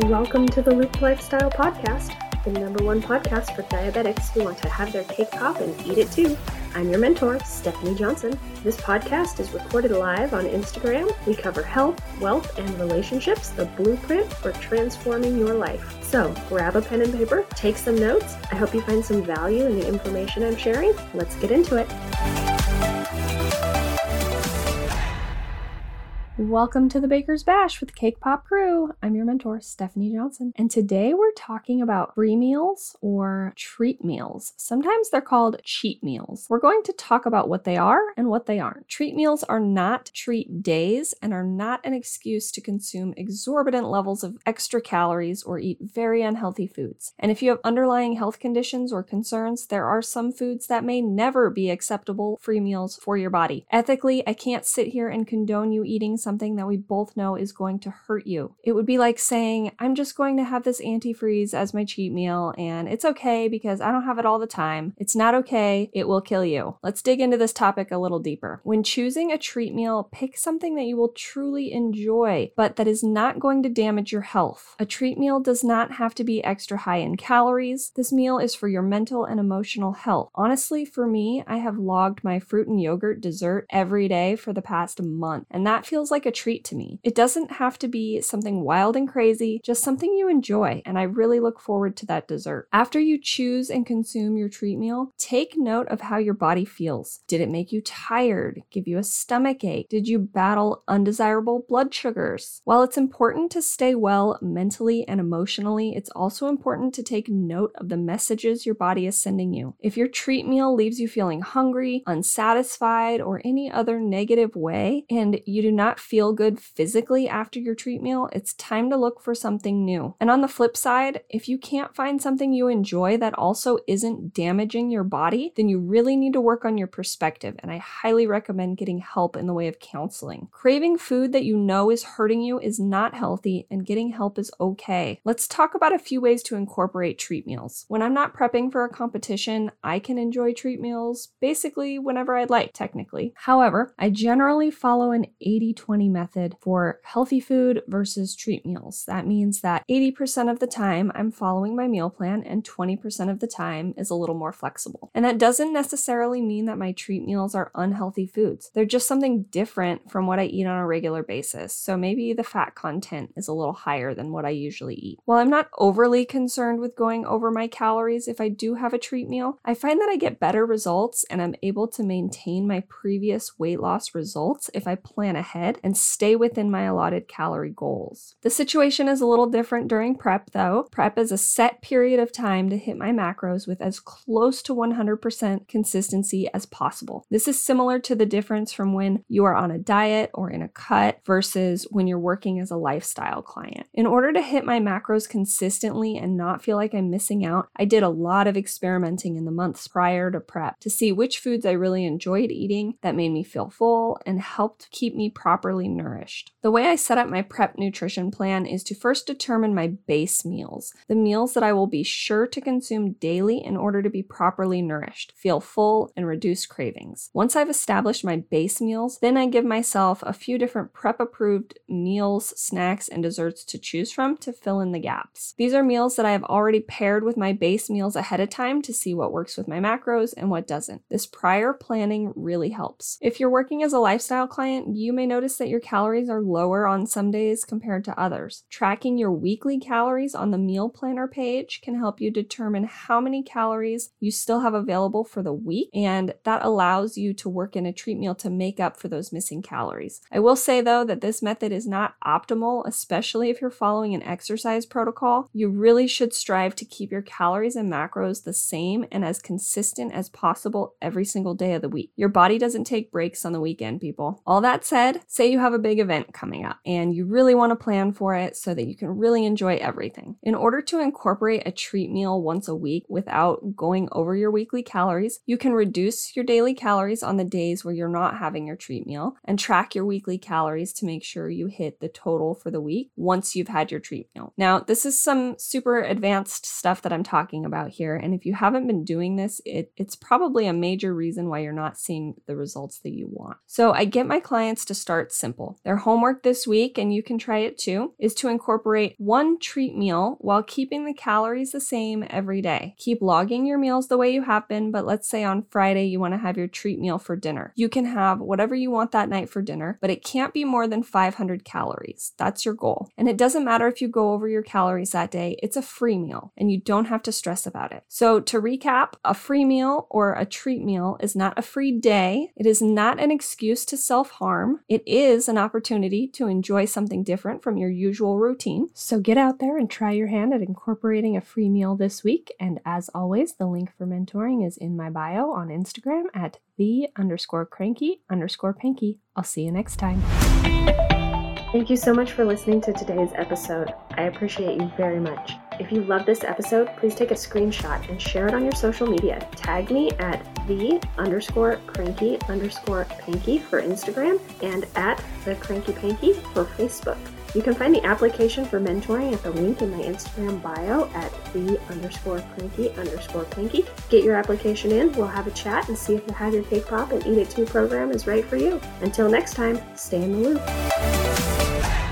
Welcome to the Loop Lifestyle Podcast, the number one podcast for diabetics who want to have their cake pop and eat it too. I'm your mentor, Stephanie Johnson. This podcast is recorded live on Instagram. We cover health, wealth, and relationships, the blueprint for transforming your life. So grab a pen and paper, take some notes. I hope you find some value in the information I'm sharing. Let's get into it. Welcome to the Baker's Bash with Cake Pop Crew. I'm your mentor, Stephanie Johnson, and today we're talking about free meals or treat meals. Sometimes they're called cheat meals. We're going to talk about what they are and what they aren't. Treat meals are not treat days and are not an excuse to consume exorbitant levels of extra calories or eat very unhealthy foods. And if you have underlying health conditions or concerns, there are some foods that may never be acceptable free meals for your body. Ethically, I can't sit here and condone you eating something that we both know is going to hurt you. It would be like saying, I'm just going to have this antifreeze as my cheat meal, and it's okay because I don't have it all the time. It's not okay, it will kill you. Let's dig into this topic a little deeper. When choosing a treat meal, pick something that you will truly enjoy, but that is not going to damage your health. A treat meal does not have to be extra high in calories. This meal is for your mental and emotional health. Honestly, for me, I have logged my fruit and yogurt dessert every day for the past month, and that feels like a treat to me. It doesn't have to be something wild and crazy, just something you enjoy, and I really look forward to that dessert. After you choose and consume your treat meal, take note of how your body feels. Did it make you tired? Give you a stomach ache? Did you battle undesirable blood sugars? While it's important to stay well mentally and emotionally, it's also important to take note of the messages your body is sending you. If your treat meal leaves you feeling hungry, unsatisfied, or any other negative way, and you do not feel good physically after your treat meal, it's time to look for something new. And on the flip side, if you can't find something you enjoy that also isn't damaging your body, then you really need to work on your perspective. And I highly recommend getting help in the way of counseling. Craving food that you know is hurting you is not healthy, and getting help is okay. Let's talk about a few ways to incorporate treat meals. When I'm not prepping for a competition, I can enjoy treat meals basically whenever I'd like, technically. However, I generally follow an 80 20 20 method for healthy food versus treat meals. That means that 80% of the time I'm following my meal plan and 20% of the time is a little more flexible. And that doesn't necessarily mean that my treat meals are unhealthy foods. They're just something different from what I eat on a regular basis. So maybe the fat content is a little higher than what I usually eat. While I'm not overly concerned with going over my calories if I do have a treat meal, I find that I get better results and I'm able to maintain my previous weight loss results if I plan ahead and stay within my allotted calorie goals. The situation is a little different during prep though. Prep is a set period of time to hit my macros with as close to 100% consistency as possible. This is similar to the difference from when you are on a diet or in a cut versus when you're working as a lifestyle client. In order to hit my macros consistently and not feel like I'm missing out, I did a lot of experimenting in the months prior to prep to see which foods I really enjoyed eating that made me feel full and helped keep me properly properly nourished. The way I set up my prep nutrition plan is to first determine my base meals, the meals that I will be sure to consume daily in order to be properly nourished, feel full, and reduce cravings. Once I've established my base meals, then I give myself a few different prep approved meals, snacks, and desserts to choose from to fill in the gaps. These are meals that I have already paired with my base meals ahead of time to see what works with my macros and what doesn't. This prior planning really helps. If you're working as a lifestyle client, you may notice that that your calories are lower on some days compared to others. Tracking your weekly calories on the meal planner page can help you determine how many calories you still have available for the week, and that allows you to work in a treat meal to make up for those missing calories. I will say though that this method is not optimal, especially if you're following an exercise protocol. You really should strive to keep your calories and macros the same and as consistent as possible every single day of the week. Your body doesn't take breaks on the weekend, people. All that said, say you have a big event coming up and you really want to plan for it so that you can really enjoy everything. In order to incorporate a treat meal once a week without going over your weekly calories, you can reduce your daily calories on the days where you're not having your treat meal and track your weekly calories to make sure you hit the total for the week once you've had your treat meal. Now, this is some super advanced stuff that I'm talking about here, and if you haven't been doing this, it, it's probably a major reason why you're not seeing the results that you want. So, I get my clients to start simple. Their homework this week, and you can try it too, is to incorporate one treat meal while keeping the calories the same every day. Keep logging your meals the way you have been, but let's say on Friday you want to have your treat meal for dinner. You can have whatever you want that night for dinner, but it can't be more than 500 calories. That's your goal. And it doesn't matter if you go over your calories that day, it's a free meal and you don't have to stress about it. So, to recap, a free meal or a treat meal is not a free day. It is not an excuse to self harm. It is an opportunity to enjoy something different from your usual routine. So, get out there and try your hand at incorporating a free meal this week. And as always, the link for mentoring is in my bio on Instagram at the underscore cranky underscore panky. I'll see you next time. Thank you so much for listening to today's episode. I appreciate you very much. If you love this episode, please take a screenshot and share it on your social media. Tag me at the underscore cranky underscore panky for Instagram and at the cranky panky for Facebook. You can find the application for mentoring at the link in my Instagram bio at the underscore cranky underscore panky. Get your application in, we'll have a chat and see if the Have Your Cake Pop and Eat It Too program is right for you. Until next time, stay in the loop.